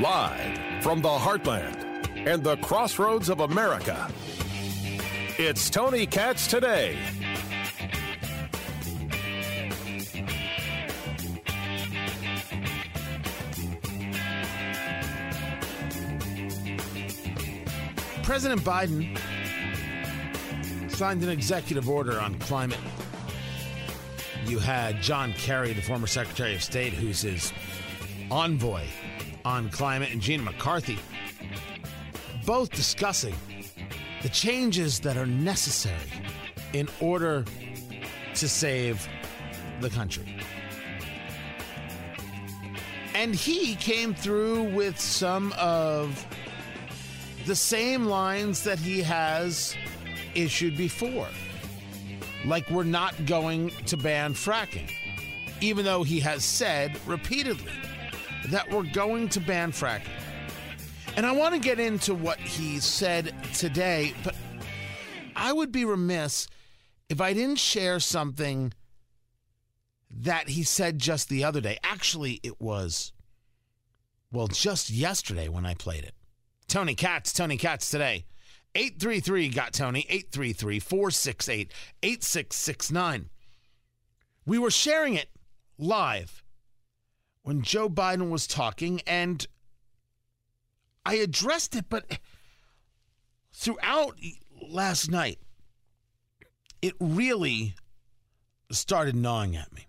Live from the heartland and the crossroads of America, it's Tony Katz today. President Biden signed an executive order on climate. You had John Kerry, the former Secretary of State, who's his envoy on climate, and Gina McCarthy, both discussing the changes that are necessary in order to save the country. And he came through with some of the same lines that he has issued before. Like, we're not going to ban fracking, even though he has said repeatedly that we're going to ban fracking. And I want to get into what he said today, but I would be remiss if I didn't share something that he said just the other day. Actually, it was, well, just yesterday when I played it. Tony Katz, Tony Katz today. 833 got Tony, 833 468 8669. We were sharing it live when Joe Biden was talking, and I addressed it, but throughout last night, it really started gnawing at me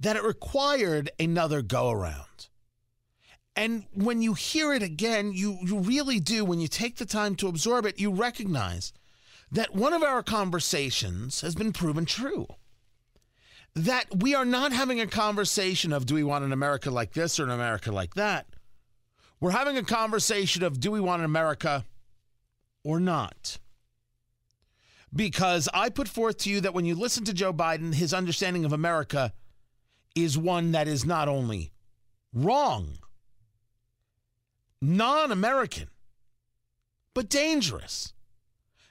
that it required another go around. And when you hear it again, you, you really do, when you take the time to absorb it, you recognize that one of our conversations has been proven true. That we are not having a conversation of do we want an America like this or an America like that. We're having a conversation of do we want an America or not. Because I put forth to you that when you listen to Joe Biden, his understanding of America is one that is not only wrong, non American, but dangerous.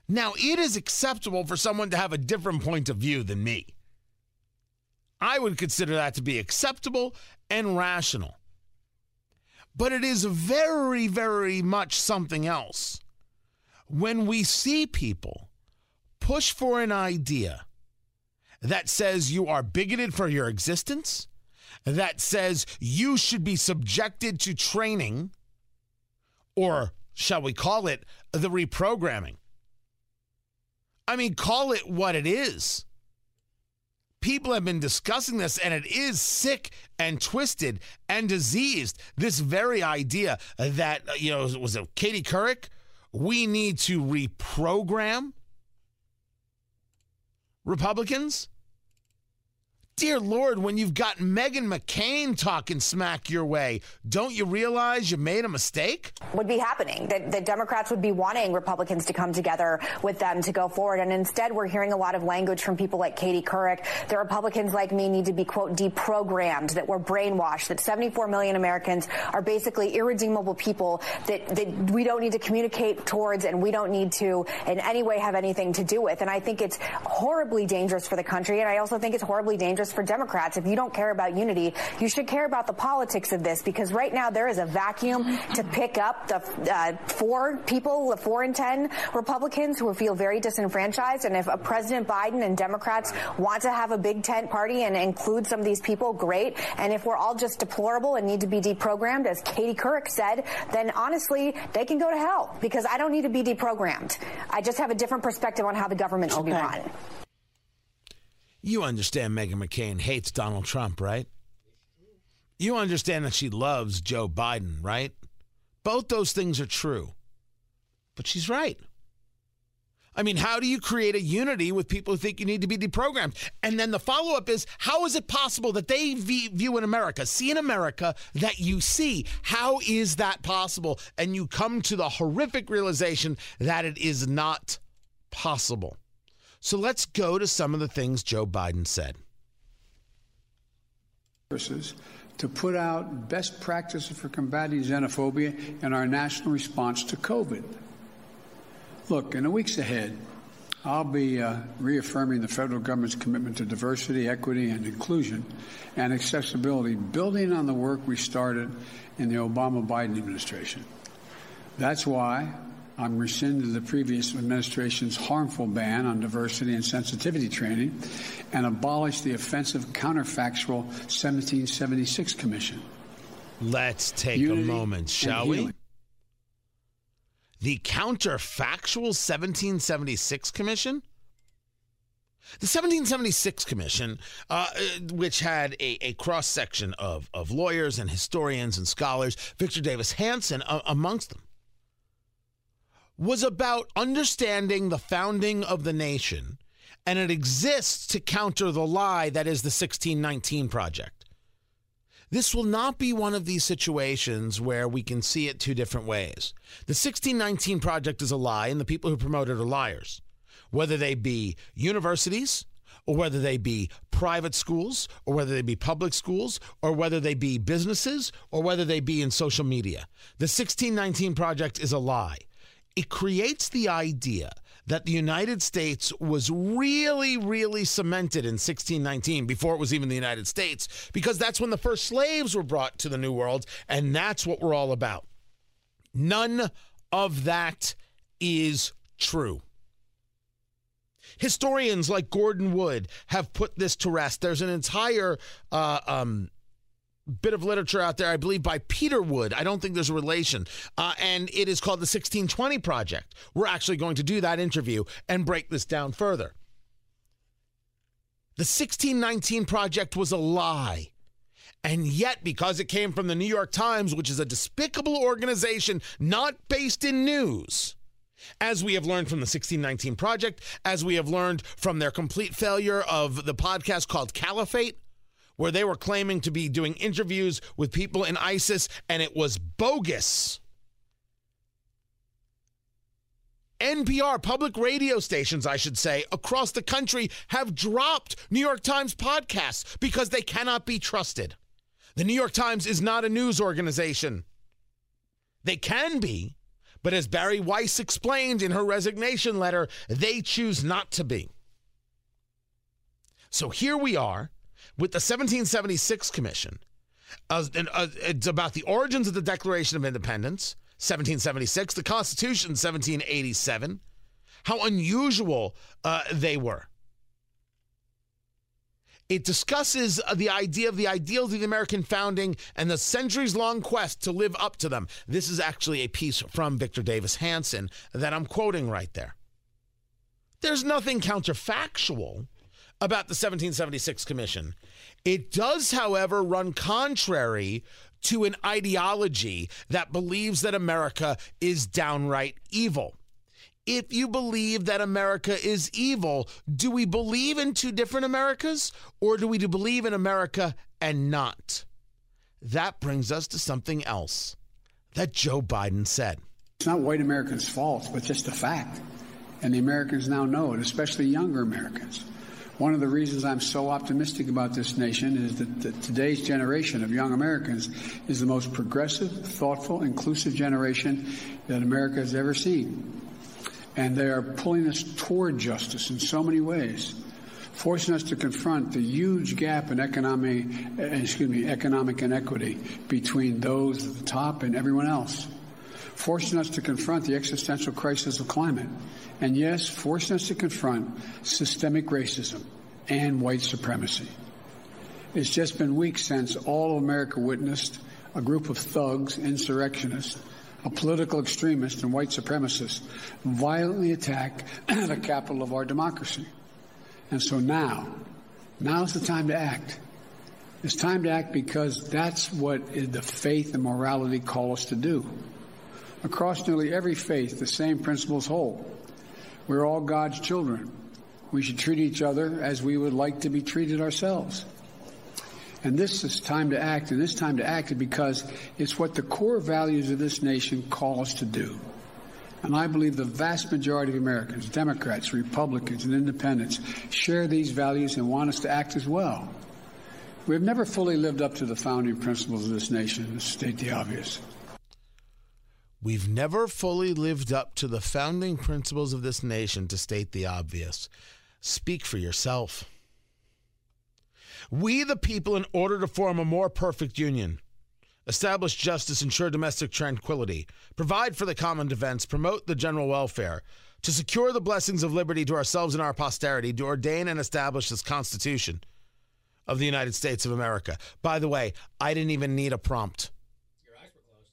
Now, it is acceptable for someone to have a different point of view than me. I would consider that to be acceptable and rational. But it is very, very much something else when we see people push for an idea that says you are bigoted for your existence, that says you should be subjected to training or shall we call it the reprogramming? I mean, call it what it is. People have been discussing this, and it is sick and twisted and diseased. This very idea that, uh, you know, was it Katie Couric? We need to reprogram Republicans? Dear Lord, when you've got Meghan McCain talking smack your way, don't you realize you made a mistake? Would be happening. That the Democrats would be wanting Republicans to come together with them to go forward. And instead, we're hearing a lot of language from people like Katie Couric. The Republicans like me need to be, quote, deprogrammed, that we're brainwashed, that 74 million Americans are basically irredeemable people that, that we don't need to communicate towards and we don't need to in any way have anything to do with. And I think it's horribly dangerous for the country. And I also think it's horribly dangerous for Democrats. If you don't care about unity, you should care about the politics of this because right now there is a vacuum to pick up the uh, four people, the four in 10 Republicans who feel very disenfranchised. And if a President Biden and Democrats want to have a big tent party and include some of these people, great. And if we're all just deplorable and need to be deprogrammed, as Katie Couric said, then honestly, they can go to hell because I don't need to be deprogrammed. I just have a different perspective on how the government should Okay. be run. You understand Meghan McCain hates Donald Trump, right? You understand that she loves Joe Biden, right? Both those things are true. But she's right. I mean, how do you create a unity with people who think you need to be deprogrammed? And then the follow up is how is it possible that they view in America, see in America that you see? How is that possible? And you come to the horrific realization that it is not possible. So let's go to some of the things Joe Biden said. To put out best practices for combating xenophobia in our national response to COVID. Look, in the weeks ahead, I'll be uh, reaffirming the federal government's commitment to diversity, equity, and inclusion and accessibility, building on the work we started in the Obama Biden administration. That's why I'm rescinding the previous administration's harmful ban on diversity and sensitivity training and abolish the offensive counterfactual 1776 Commission. Let's take Unity a moment, shall we? the counterfactual 1776 Commission? The 1776 Commission, uh, which had a, a cross section of, of lawyers and historians and scholars, Victor Davis Hanson uh, amongst them, was about understanding the founding of the nation, and it exists to counter the lie that is the 1619 Project. This will not be one of these situations where we can see it two different ways. The 1619 Project is a lie, and the people who promote it are liars, whether they be universities, or whether they be private schools, or whether they be public schools, or whether they be businesses, or whether they be in social media. The 1619 Project is a lie. It creates the idea that the United States was really, really cemented in 1619 before it was even the United States, because that's when the first slaves were brought to the New World, and that's what we're all about. None of that is true. Historians like Gordon Wood have put this to rest. There's an entire uh, um, bit of literature out there, I believe, by Peter Wood. I don't think there's a relation. Uh, and it is called the 1620 Project. We're actually going to do that interview and break this down further. The 1619 Project was a lie. And yet, because it came from the New York Times, which is a despicable organization not based in news, as we have learned from the 1619 Project, as we have learned from their complete failure of the podcast called Caliphate, where they were claiming to be doing interviews with people in ISIS, and it was bogus. NPR, public radio stations, I should say, across the country have dropped New York Times podcasts because they cannot be trusted. The New York Times is not a news organization. They can be, but as Bari Weiss explained in her resignation letter, they choose not to be. So here we are with the 1776 Commission. Uh, and, uh, it's about the origins of the Declaration of Independence, 1776, the Constitution, 1787, how unusual uh, they were. It discusses the idea of the ideals of the American founding and the centuries long quest to live up to them. This is actually a piece from Victor Davis Hanson that I'm quoting right there. There's nothing counterfactual about the 1776 Commission. It does, however, run contrary to an ideology that believes that America is downright evil. If you believe that America is evil, do we believe in two different Americas or do we believe in America and not? That brings us to something else that Joe Biden said. It's not white Americans' fault, but just a fact. And the Americans now know it, especially younger Americans. One of the reasons I'm so optimistic about this nation is that, today's generation of young Americans is the most progressive, thoughtful, inclusive generation that America has ever seen. And they are pulling us toward justice in so many ways, forcing us to confront the huge gap in economic, eh, excuse me, economic inequity between those at the top and everyone else forcing us to confront the existential crisis of climate, and yes, forcing us to confront systemic racism and white supremacy. It's just been weeks since all of America witnessed a group of thugs, insurrectionists, a political extremist, and white supremacists violently attack the capital of our democracy. And so now, now's the time to act. It's time to act because that's what the faith and morality call us to do. Across nearly every faith, the same principles hold. We're all God's children. We should treat each other as we would like to be treated ourselves. And this is time to act, and this time to act because it's what the core values of this nation call us to do. And I believe the vast majority of Americans, Democrats, Republicans, and Independents, share these values and want us to act as well. We have never fully lived up to the founding principles of this nation, to state the obvious. We've never fully lived up to the founding principles of this nation, to state the obvious. Speak for yourself. We, the people, in order to form a more perfect union, establish justice, ensure domestic tranquility, provide for the common defense, promote the general welfare, to secure the blessings of liberty to ourselves and our posterity, to ordain and establish this Constitution of the United States of America. By the way, I didn't even need a prompt. Your eyes were closed.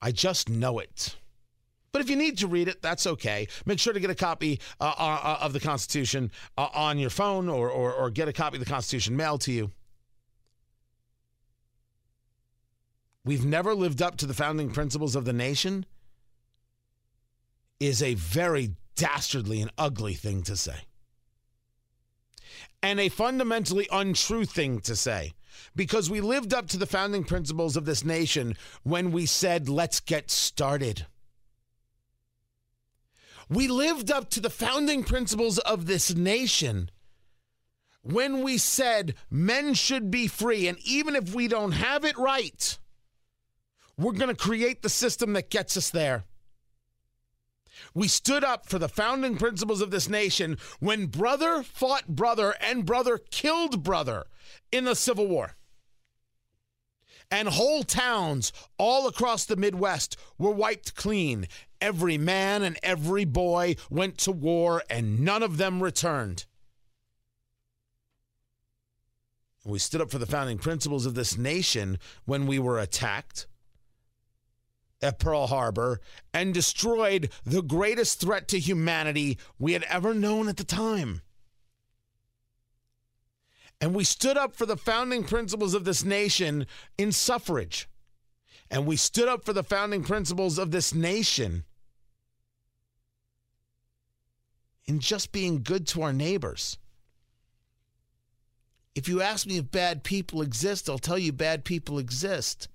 I just know it. But if you need to read it, that's okay. Make sure to get a copy uh, uh, uh of the Constitution uh, on your phone or, or, or get a copy of the Constitution mailed to you. We've never lived up to the founding principles of the nation is a very dastardly and ugly thing to say. And a fundamentally untrue thing to say. Because we lived up to the founding principles of this nation when we said, let's get started. We lived up to the founding principles of this nation when we said men should be free. And even if we don't have it right, we're going to create the system that gets us there. We stood up for the founding principles of this nation when brother fought brother and brother killed brother in the Civil War. And whole towns all across the Midwest were wiped clean. Every man and every boy went to war, and none of them returned. We stood up for the founding principles of this nation when we were attacked at Pearl Harbor and destroyed the greatest threat to humanity we had ever known at the time. And we stood up for the founding principles of this nation in suffrage. And we stood up for the founding principles of this nation in just being good to our neighbors. If you ask me if bad people exist, I'll tell you bad people exist.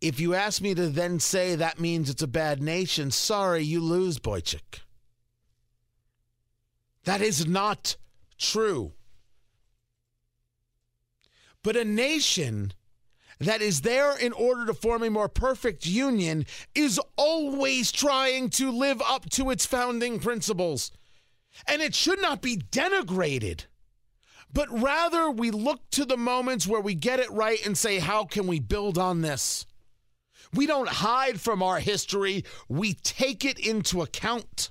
If you ask me to then say that means it's a bad nation, sorry, you lose, Boychik. That is not true. But a nation that is there in order to form a more perfect union is always trying to live up to its founding principles. And it should not be denigrated, but rather we look to the moments where we get it right and say, how can we build on this? We don't hide from our history, we take it into account.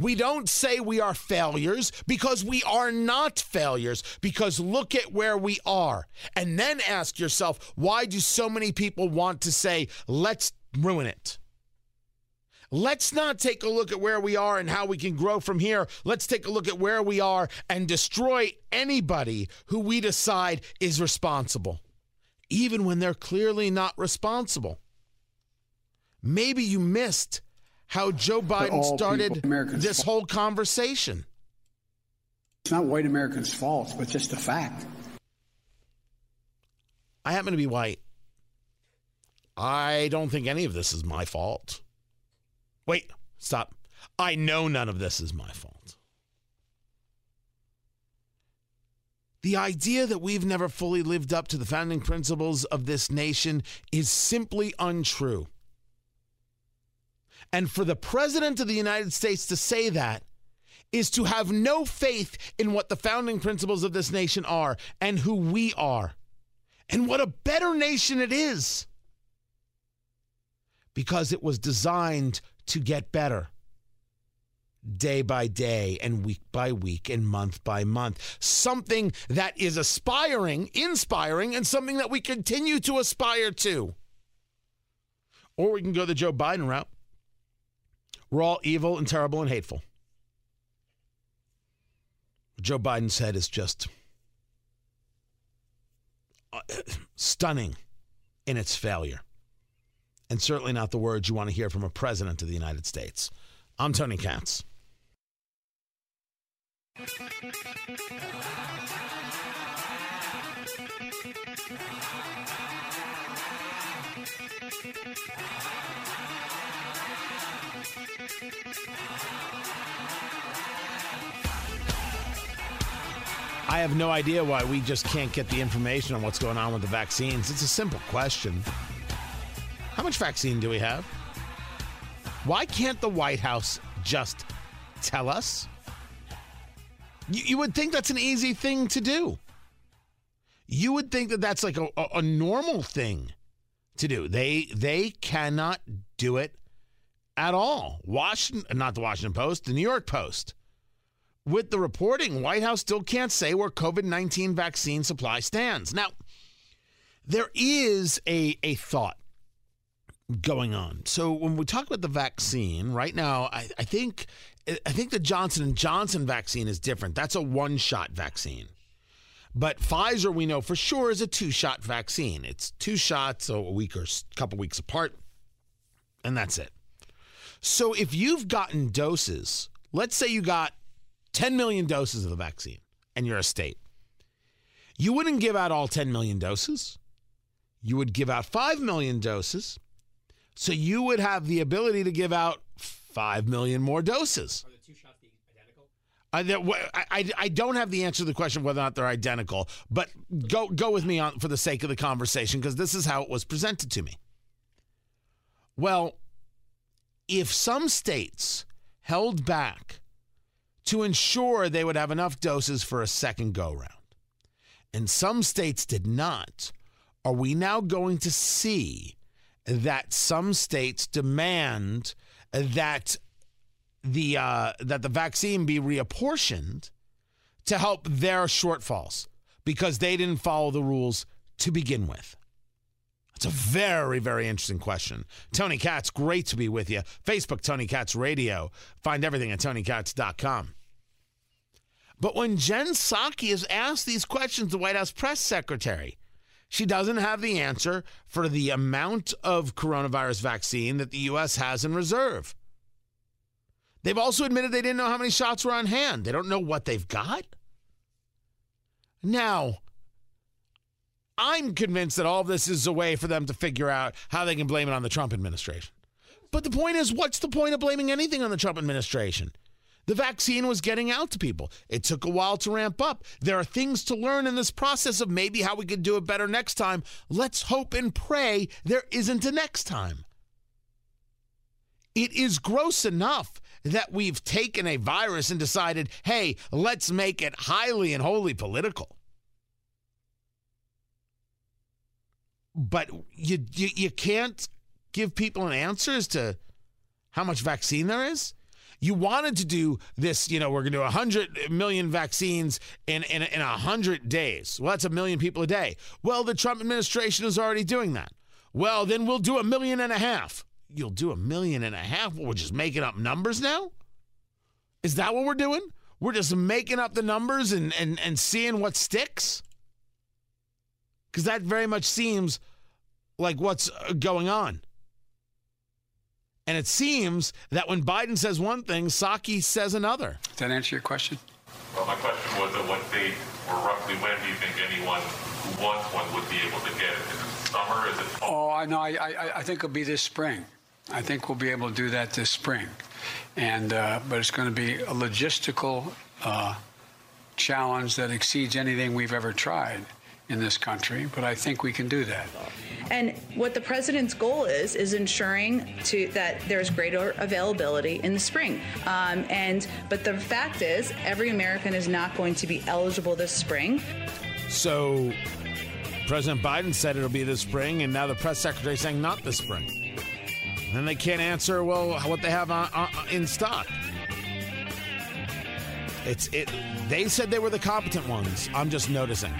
We don't say we are failures because we are not failures. Because look at where we are. And then ask yourself, why do so many people want to say, let's ruin it? Let's not take a look at where we are and how we can grow from here. Let's take a look at where we are and destroy anybody who we decide is responsible even when they're clearly not responsible. Maybe you missed how Joe Biden started this whole conversation. It's not white Americans' fault, but just a fact. I happen to be white. I don't think any of this is my fault. Wait, stop. I know none of this is my fault. The idea that we've never fully lived up to the founding principles of this nation is simply untrue. And for the President of the United States to say that is to have no faith in what the founding principles of this nation are and who we are. And what a better nation it is. Because it was designed to get better day by day and week by week and month by month. Something that is aspiring, inspiring, and something that we continue to aspire to. Or we can go the Joe Biden route. We're all evil and terrible and hateful. Joe Biden said is just uh, stunning in its failure. And certainly not the words you want to hear from a president of the United States. I'm Tony Katz. I have no idea why we just can't get the information on what's going on with the vaccines. It's a simple question. How much vaccine do we have? Why can't the White House just tell us? You, you would think that's an easy thing to do. You would think that that's like a, a, a normal thing to do. They they cannot do it at all. Washington, not the Washington Post, the New York Post. With the reporting, White House still can't say where COVID 19 vaccine supply stands. Now, there is a, a thought going on. So when we talk about the vaccine, right now, I, I think I think the Johnson and Johnson vaccine is different. That's a one-shot vaccine. But Pfizer, we know for sure, is a two-shot vaccine. It's two shots, a week or a couple weeks apart, and that's it. So if you've gotten doses, let's say you got 10 million doses of the vaccine and you're a state, you wouldn't give out all 10 million doses. You would give out 5 million doses. So you would have the ability to give out 5 million more doses. Are the two shots identical? Uh, I, I, I don't have the answer to the question whether or not they're identical, but go go with me on for the sake of the conversation because this is how it was presented to me. Well, if some states held back to ensure they would have enough doses for a second go round, and some states did not, are we now going to see that some states demand that the uh, that the vaccine be reapportioned to help their shortfalls because they didn't follow the rules to begin with? It's a very, very interesting question. Tony Katz, great to be with you. Facebook, Tony Katz Radio. Find everything at tonykatz.com. But when Jen Psaki is asked these questions, the White House press secretary, she doesn't have the answer for the amount of coronavirus vaccine that the U.S. has in reserve. They've also admitted they didn't know how many shots were on hand. They don't know what they've got. Now, I'm convinced that all of this is a way for them to figure out how they can blame it on the Trump administration. But the point is, what's the point of blaming anything on the Trump administration? The vaccine was getting out to people. It took a while to ramp up. There are things to learn in this process of maybe how we could do it better next time. Let's hope and pray there isn't a next time. It is gross enough that we've taken a virus and decided, hey, let's make it highly and wholly political. but you, you you can't give people an answer as to how much vaccine there is. You wanted to do this, you know, we're going to do 100 million vaccines in, in, in 100 days. Well, that's a million people a day. Well, the Trump administration is already doing that. Well, then we'll do a million and a half. You'll do a million and a half? We're just making up numbers now? Is that what we're doing? We're just making up the numbers and, and, and seeing what sticks? Because that very much seems like what's uh, going on. And it seems that when Biden says one thing, Psaki says another. Does that answer your question? Well, my question was at what date or roughly when do you think anyone who wants one would be able to get it? Is it summer? Is it fall? Oh, I know. I, I, I think it'll be this spring. I think we'll be able to do that this spring. And uh, but it's going to be a logistical uh, challenge that exceeds anything we've ever tried in this country, but I think we can do that. And what the president's goal is is ensuring to that there's greater availability in the spring. Um, and but the fact is, every American is not going to be eligible this spring. So, President Biden said it'll be this spring, and now the press secretary is saying not this spring. And they can't answer well what they have on, on, in stock. It's it. They said they were the competent ones. I'm just noticing.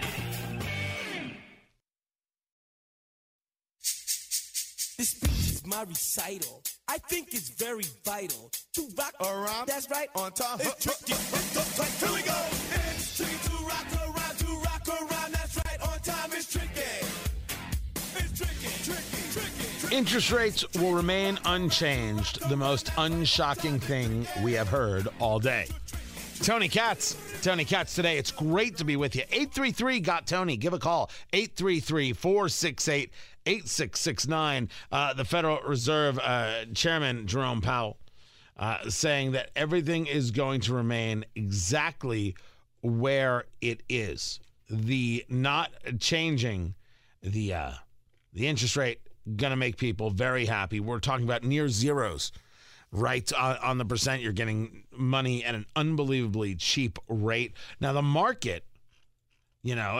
My recital. I think it's very vital to rock around. That's right. On time. It's tricky. It's like, here we go. It's tricky to rock around. To rock around. That's right. On time. It's tricky. It's tricky. Tricky. Tricky. Interest rates will remain unchanged. The most unshocking thing we have heard all day. Tony Katz. Tony Katz today. It's great to be with you. 833 got Tony. Give a call. 833 468 8669. Uh, the Federal Reserve uh, Chairman Jerome Powell uh, saying that everything is going to remain exactly where it is. The not changing the uh, the interest rate going to make people very happy. We're talking about near zeros, right? On, the percent, you're getting money at an unbelievably cheap rate. Now, the market, you know,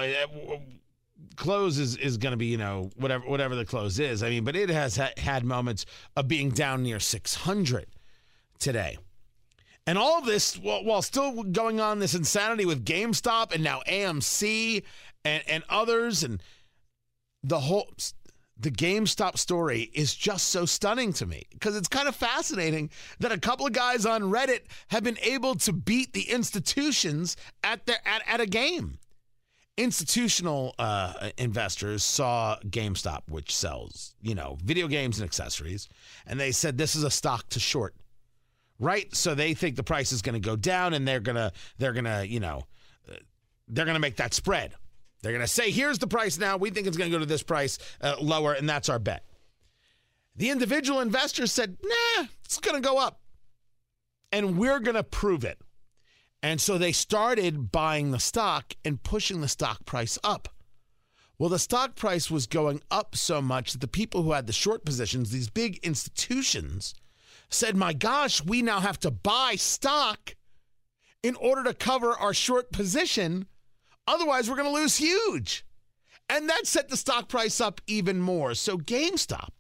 close is, is going to be, you know, whatever whatever the close is. I mean, but it has ha- had moments of being down near 600 today. And all of this while, while still going on this insanity with GameStop and now AMC and, and others and the whole the GameStop story is just so stunning to me because it's kind of fascinating that a couple of guys on Reddit have been able to beat the institutions at their at, at a game. Institutional uh, investors saw GameStop, which sells you know video games and accessories, and they said this is a stock to short right? So they think the price is going to go down, and they're gonna they're gonna you know uh, they're gonna make that spread. They're gonna say, here's the price now. We think it's going to go to this price uh, lower, and that's our bet. The individual investors said, nah, it's going to go up, and we're going to prove it. And so they started buying the stock and pushing the stock price up. Well, the stock price was going up so much that the people who had the short positions, these big institutions, said, My gosh, we now have to buy stock in order to cover our short position. Otherwise, we're going to lose huge. And that set the stock price up even more. So GameStop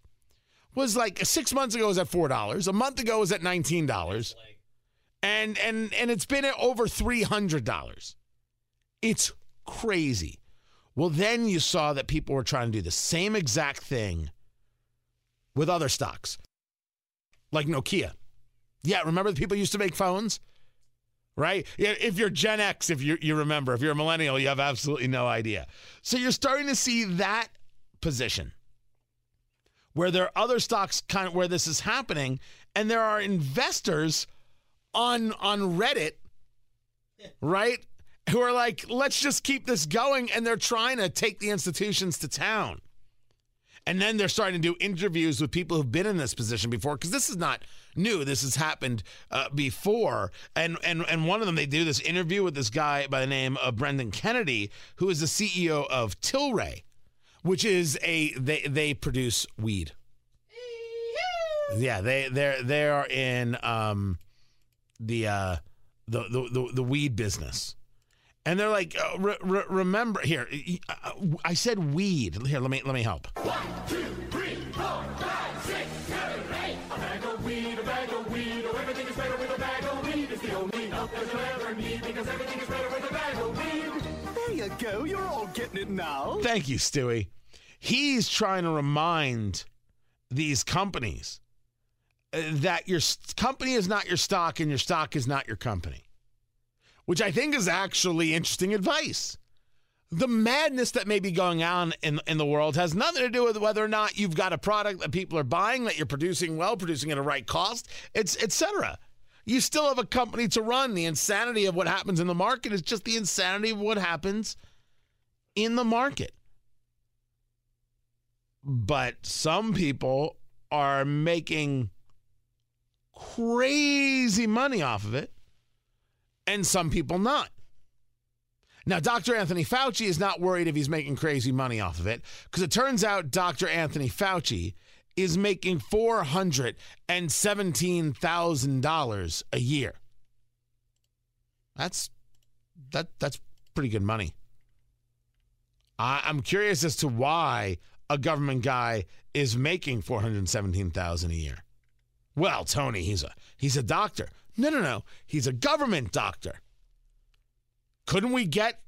was like six months ago was at four dollars. A month ago was at nineteen dollars, and and and it's been at over three hundred dollars. It's crazy. Well, then you saw that people were trying to do the same exact thing with other stocks like Nokia. Yeah, remember the people used to make phones? Right? If you're Gen X, if you you remember, if you're a millennial, you have absolutely no idea. So you're starting to see that position where there are other stocks kind of where this is happening, and there are investors on on Reddit, right? Who are like, let's just keep this going, and they're trying to take the institutions to town. And then they're starting to do interviews with people who've been in this position before because this is not new. This has happened uh, before. And, and, and one of them, they do this interview with this guy by the name of Brendan Kennedy, who is the CEO of Tilray, which is a, they, they produce weed. Yeah, they they're they are in um, the, uh, the the the the weed business. And they're like, uh, re- re- remember here. Uh, I said weed. Here, let me let me help. One, two, three, four, five, six, seven, eight. A bag of weed, a bag of weed. Oh, everything is better with a bag of weed. It's the only help that you'll ever need because everything is better with a bag of weed. There you go. You're all getting it now. Thank you, Stewie. He's trying to remind these companies Uh, that your company is not your stock and your stock is not your company which I think is actually interesting advice. The madness that may be going on in, in the world has nothing to do with whether or not you've got a product that people are buying, that you're producing well, producing at a right cost, it's etc. You still have a company to run. The insanity of what happens in the market is just the insanity of what happens in the market. But some people are making crazy money off of it and some people not. Now, Dr. Anthony Fauci is not worried if he's making crazy money off of it because it turns out Dr. Anthony Fauci is making $417,000 a year. That's that that's pretty good money. I, I'm curious as to why a government guy is making 417,000 a year. Well, Tony, he's a he's a doctor. No, no, no. He's a government doctor. Couldn't we get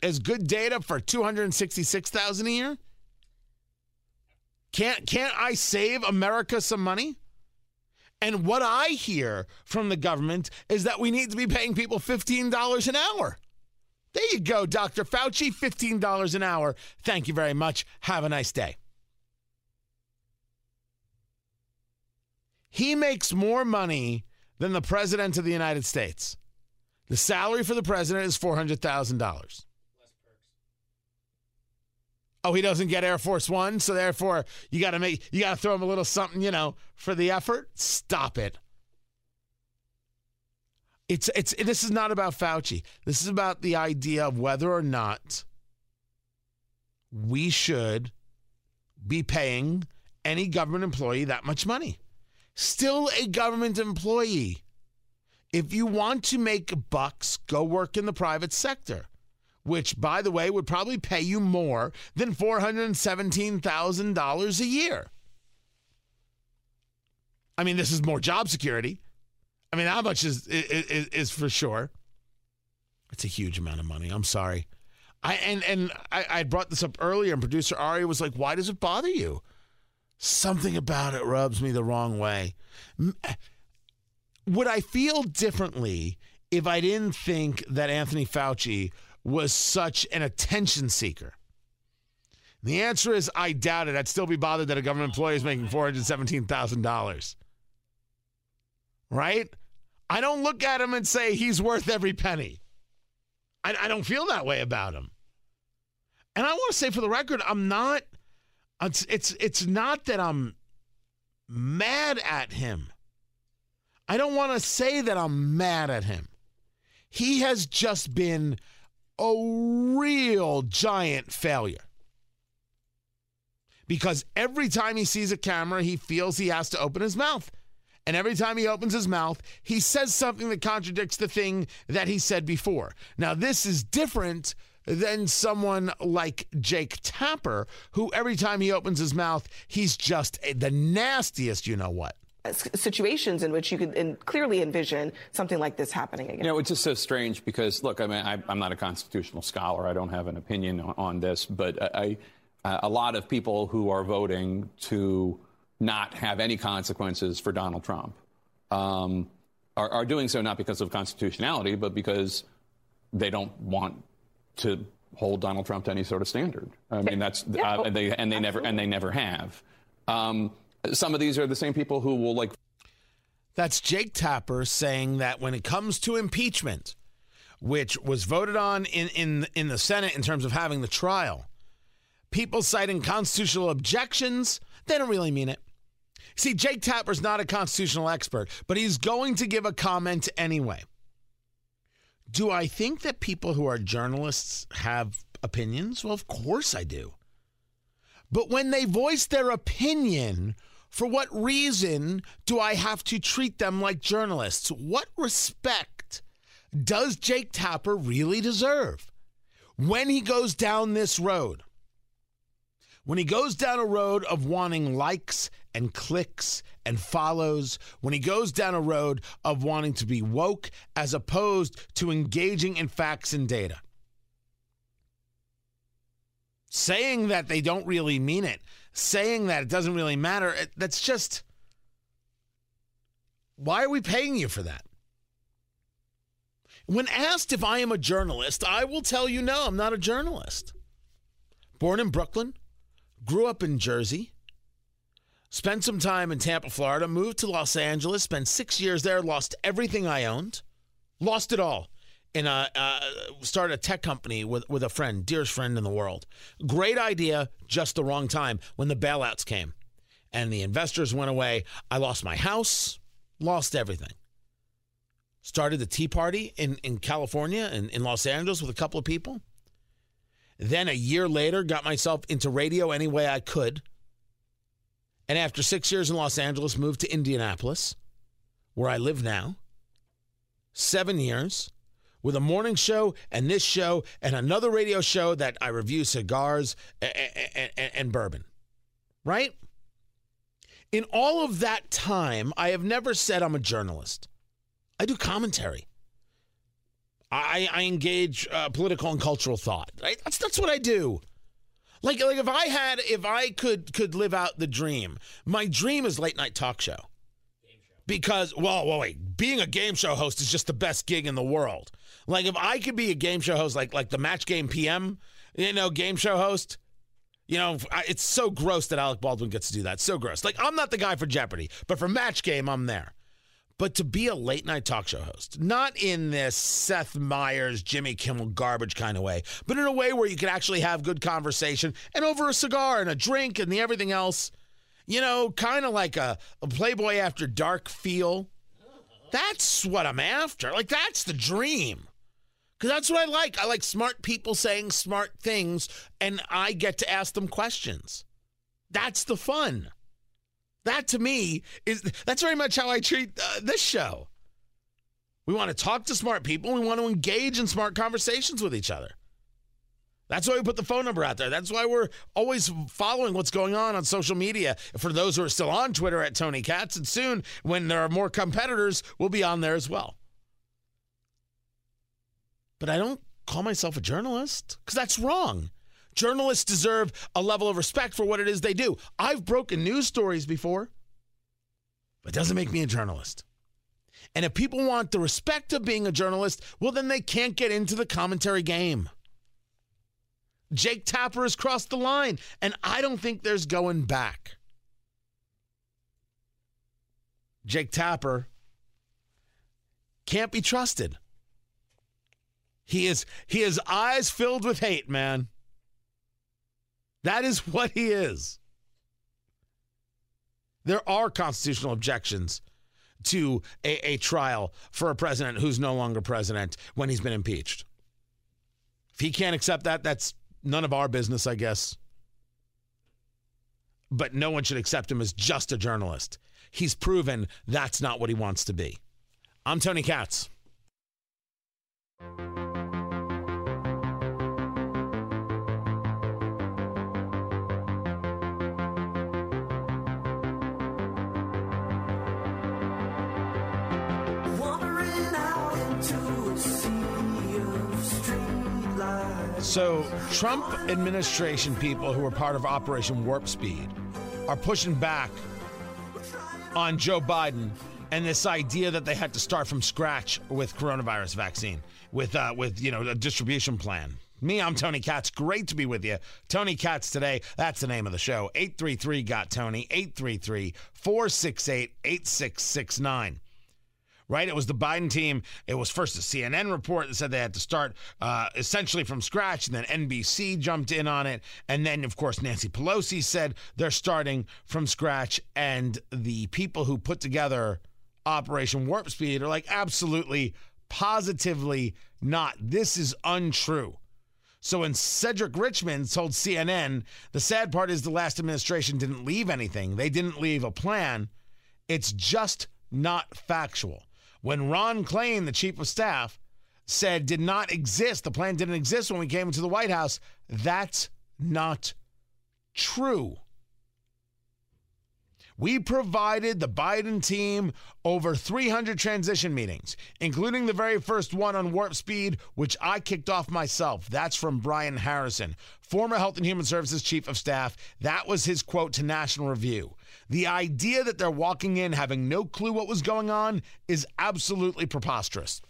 as good data for 266,000 a year? Can't can't I save America some money? And what I hear from the government is that we need to be paying people $15 an hour. There you go, Dr. Fauci, $15 an hour. Thank you very much. Have a nice day. He makes more money than the President of the United States. The salary for the President is $400,000. Oh, he doesn't get Air Force One, so therefore you got to make you got to throw him a little something, you know, for the effort. Stop it. It's it's this is not about Fauci. This is about the idea of whether or not we should be paying any government employee that much money. Still a government employee. If you want to make bucks, go work in the private sector, which, by the way, would probably pay you more than $417,000 a year. I mean, this is more job security. I mean, how much is, is, is for sure? It's a huge amount of money. I'm sorry. I and and I, I brought this up earlier, and producer Ari was like, "Why does it bother you?" Something about it rubs me the wrong way. Eh, would I feel differently if I didn't think that Anthony Fauci was such an attention seeker? The answer is I doubt it. I'd still be bothered that a government employee is making $417,000. Right? I don't look at him and say he's worth every penny. I, I don't feel that way about him. And I want to say for the record, I'm not it's it's it's not that I'm mad at him. I don't want to say that I'm mad at him. He has just been a real giant failure. Because every time he sees a camera, he feels he has to open his mouth. And every time he opens his mouth, he says something that contradicts the thing that he said before. Now, this is different than someone like Jake Tapper, who every time he opens his mouth, he's just the nastiest, you know what situations in which you could clearly envision something like this happening again. You know, it's just so strange because, look, I mean, I, am not a constitutional scholar. I don't have an opinion on, on this, but I, I, a lot of people who are voting to not have any consequences for Donald Trump um, are, are doing so not because of constitutionality, but because they don't want to hold Donald Trump to any sort of standard. I mean, that's yeah, uh, they, and they absolutely. never and they never have. Um, some of these are the same people who will like. That's Jake Tapper saying that when it comes to impeachment, which was voted on in in in the Senate in terms of having the trial, people citing constitutional objections, they don't really mean it. See, Jake Tapper's not a constitutional expert, but he's going to give a comment anyway. Do I think that people who are journalists have opinions? Well, of course I do. But when they voice their opinion, for what reason do I have to treat them like journalists? What respect does Jake Tapper really deserve when he goes down this road? When he goes down a road of wanting likes and clicks and follows, when he goes down a road of wanting to be woke as opposed to engaging in facts and data. Saying that they don't really mean it, saying that it doesn't really matter, that's just. Why are we paying you for that? When asked if I am a journalist, I will tell you no, I'm not a journalist. Born in Brooklyn, grew up in Jersey, spent some time in Tampa, Florida, moved to Los Angeles, spent six years there, lost everything I owned, lost it all. And uh, uh, started a tech company with, with a friend, dearest friend in the world. Great idea, just the wrong time when the bailouts came and the investors went away. I lost my house, lost everything. Started the Tea Party in, in California and in Los Angeles with a couple of people. Then a year later, got myself into radio any way I could. And after six years in Los Angeles, moved to Indianapolis, where I live now. Seven years with a morning show and this show and another radio show that I review cigars and, and, and, bourbon. Right? In all of that time, I have never said I'm a journalist. I do commentary. I, I engage uh, political and cultural thought. Right? That's that's what I do. Like like if I had if I could could live out the dream, my dream is late night talk show. Because well, well, wait, being a game show host is just the best gig in the world. Like if I could be a game show host, like like the Match Game PM, you know, game show host. You know, it's so gross that Alec Baldwin gets to do that. So gross. Like I'm not the guy for Jeopardy, but for Match Game, I'm there but to be a late night talk show host, not in this Seth Meyers, Jimmy Kimmel garbage kind of way, but in a way where you can actually have good conversation and over a cigar and a drink and the everything else, you know, kind of like a, a Playboy after dark feel. That's what I'm after. Like, that's the dream. Because that's what I like. I like smart people saying smart things, and I get to ask them questions. That's the fun. That to me is that's very much how I treat uh, this show. We want to talk to smart people. We want to engage in smart conversations with each other. That's why we put the phone number out there. That's why we're always following what's going on on social media. For those who are still on Twitter at Tony Katz, and soon when there are more competitors, we'll be on there as well. But I don't call myself a journalist because that's wrong. Journalists deserve a level of respect for what it is they do. I've broken news stories before, but it doesn't make me a journalist. And if people want the respect of being a journalist, well, then they can't get into the commentary game. Jake Tapper has crossed the line, and I don't think there's going back. Jake Tapper can't be trusted. He is he has eyes filled with hate, man. That is what he is. There are constitutional objections to a, a trial for a president who's no longer president when he's been impeached. If he can't accept that, that's none of our business, I guess. But no one should accept him as just a journalist. He's proven that's not what he wants to be. I'm Tony Katz. So, Trump administration people who are part of Operation Warp Speed are pushing back on Joe Biden and this idea that they had to start from scratch with coronavirus vaccine, with uh, with you know a distribution plan. Me, I'm Tony Katz. Great to be with you. Tony Katz today. That's the name of the show. 833 got Tony. 833 468 8669 right? It was the Biden team. It was first a CNN report that said they had to start uh, essentially from scratch, and then NBC jumped in on it. And then, of course, Nancy Pelosi said they're starting from scratch. And the people who put together Operation Warp Speed are like, absolutely, positively not. This is untrue. So when Cedric Richmond told CNN, the sad part is the last administration didn't leave anything, they didn't leave a plan. It's just not factual when Ron Klain, the chief of staff, said did not exist, the plan didn't exist when we came into the White House, that's not true. We provided the Biden team over 300 transition meetings, including the very first one on Warp Speed, which I kicked off myself. That's from Brian Harrison, former Health and Human Services Chief of Staff. That was his quote to National Review. The idea that they're walking in having no clue what was going on is absolutely preposterous.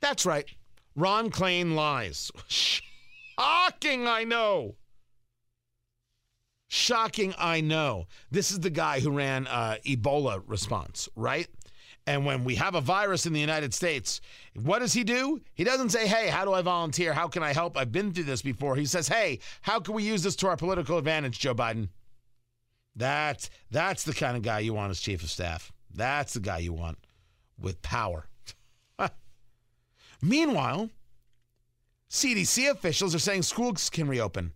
That's right. Ron Klain lies. Shocking, I know. Shocking, I know. This is the guy who ran uh, Ebola response, right? And when we have a virus in the United States, what does he do? He doesn't say, hey, how do I volunteer? How can I help? I've been through this before. He says, hey, how can we use this to our political advantage, Joe Biden? That's that's the kind of guy you want as chief of staff. That's the guy you want with power. Meanwhile, CDC officials are saying schools can reopen.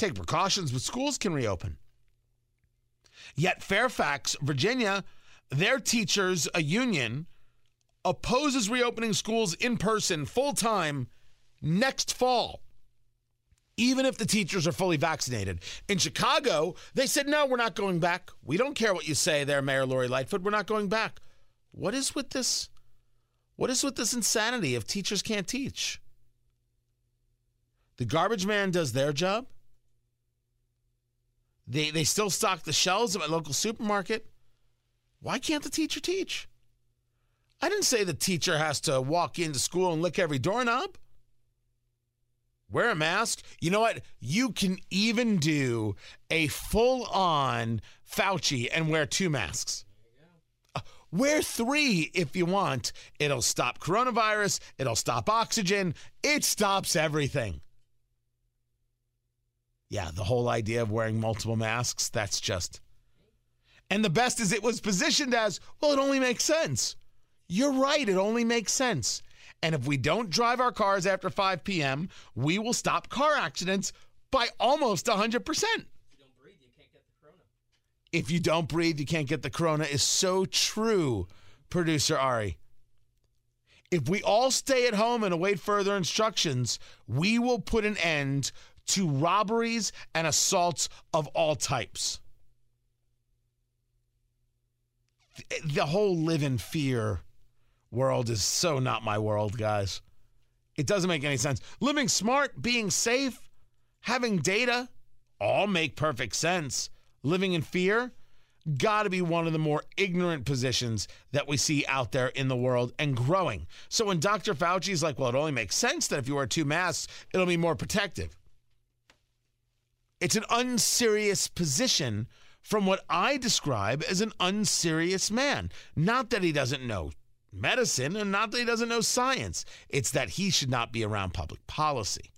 Take precautions, but schools can reopen. Yet Fairfax, Virginia, their teachers, a union, opposes reopening schools in person full time next fall even if the teachers are fully vaccinated. In Chicago, they said, no, we're not going back. We don't care what you say there, Mayor Lori Lightfoot. We're not going back. What is with this? What is with this insanity if teachers can't teach? The garbage man does their job. They, they still stock the shelves at my local supermarket. Why can't the teacher teach? I didn't say the teacher has to walk into school and lick every doorknob. Wear a mask. You know what? You can even do a full on Fauci and wear two masks. Uh, wear three if you want. It'll stop coronavirus, it'll stop oxygen, it stops everything. Yeah, the whole idea of wearing multiple masks, that's just. And the best is it was positioned as well, it only makes sense. You're right, it only makes sense. And if we don't drive our cars after 5 p.m., we will stop car accidents by almost 100%. if you don't breathe, you can't get the corona If you don't breathe, you can't get the corona is so true, producer Ari. If we all stay at home and await further instructions, we will put an end to robberies and assaults of all types. The whole live in fear world is so not my world, guys. It doesn't make any sense. Living smart, being safe, having data all make perfect sense. Living in fear, got to be one of the more ignorant positions that we see out there in the world and growing. So when Dr. Fauci is like, well, it only makes sense that if you wear two masks, it'll be more protective. It's an unserious position from what I describe as an unserious man. Not that he doesn't know medicine and not that he doesn't know science, it's that he should not be around public policy.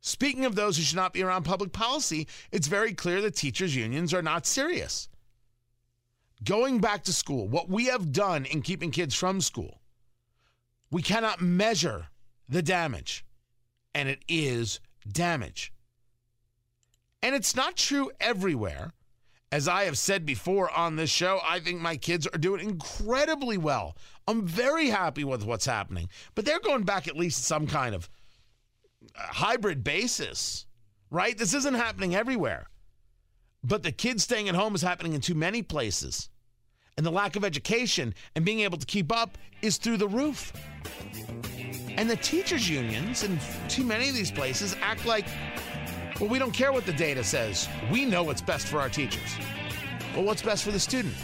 Speaking of those who should not be around public policy, it's very clear that teachers' unions are not serious. Going back to school, what we have done in keeping kids from school, we cannot measure the damage, and it is damage. And it's not true everywhere. As I have said before on this show, I think my kids are doing incredibly well. I'm very happy with what's happening, but they're going back at least some kind of uh, hybrid basis, right? This isn't happening everywhere. But the kids staying at home is happening in too many places. And the lack of education and being able to keep up is through the roof. And the teachers' unions in too many of these places act like, well, we don't care what the data says. We know what's best for our teachers. Well, what's best for the student?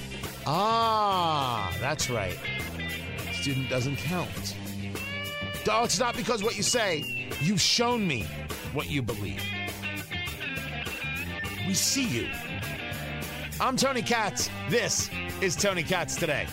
Ah, that's right. Student doesn't count. Oh, it's not because what you say. You've shown me what you believe. We see you. I'm Tony Katz. This is Tony Katz Today.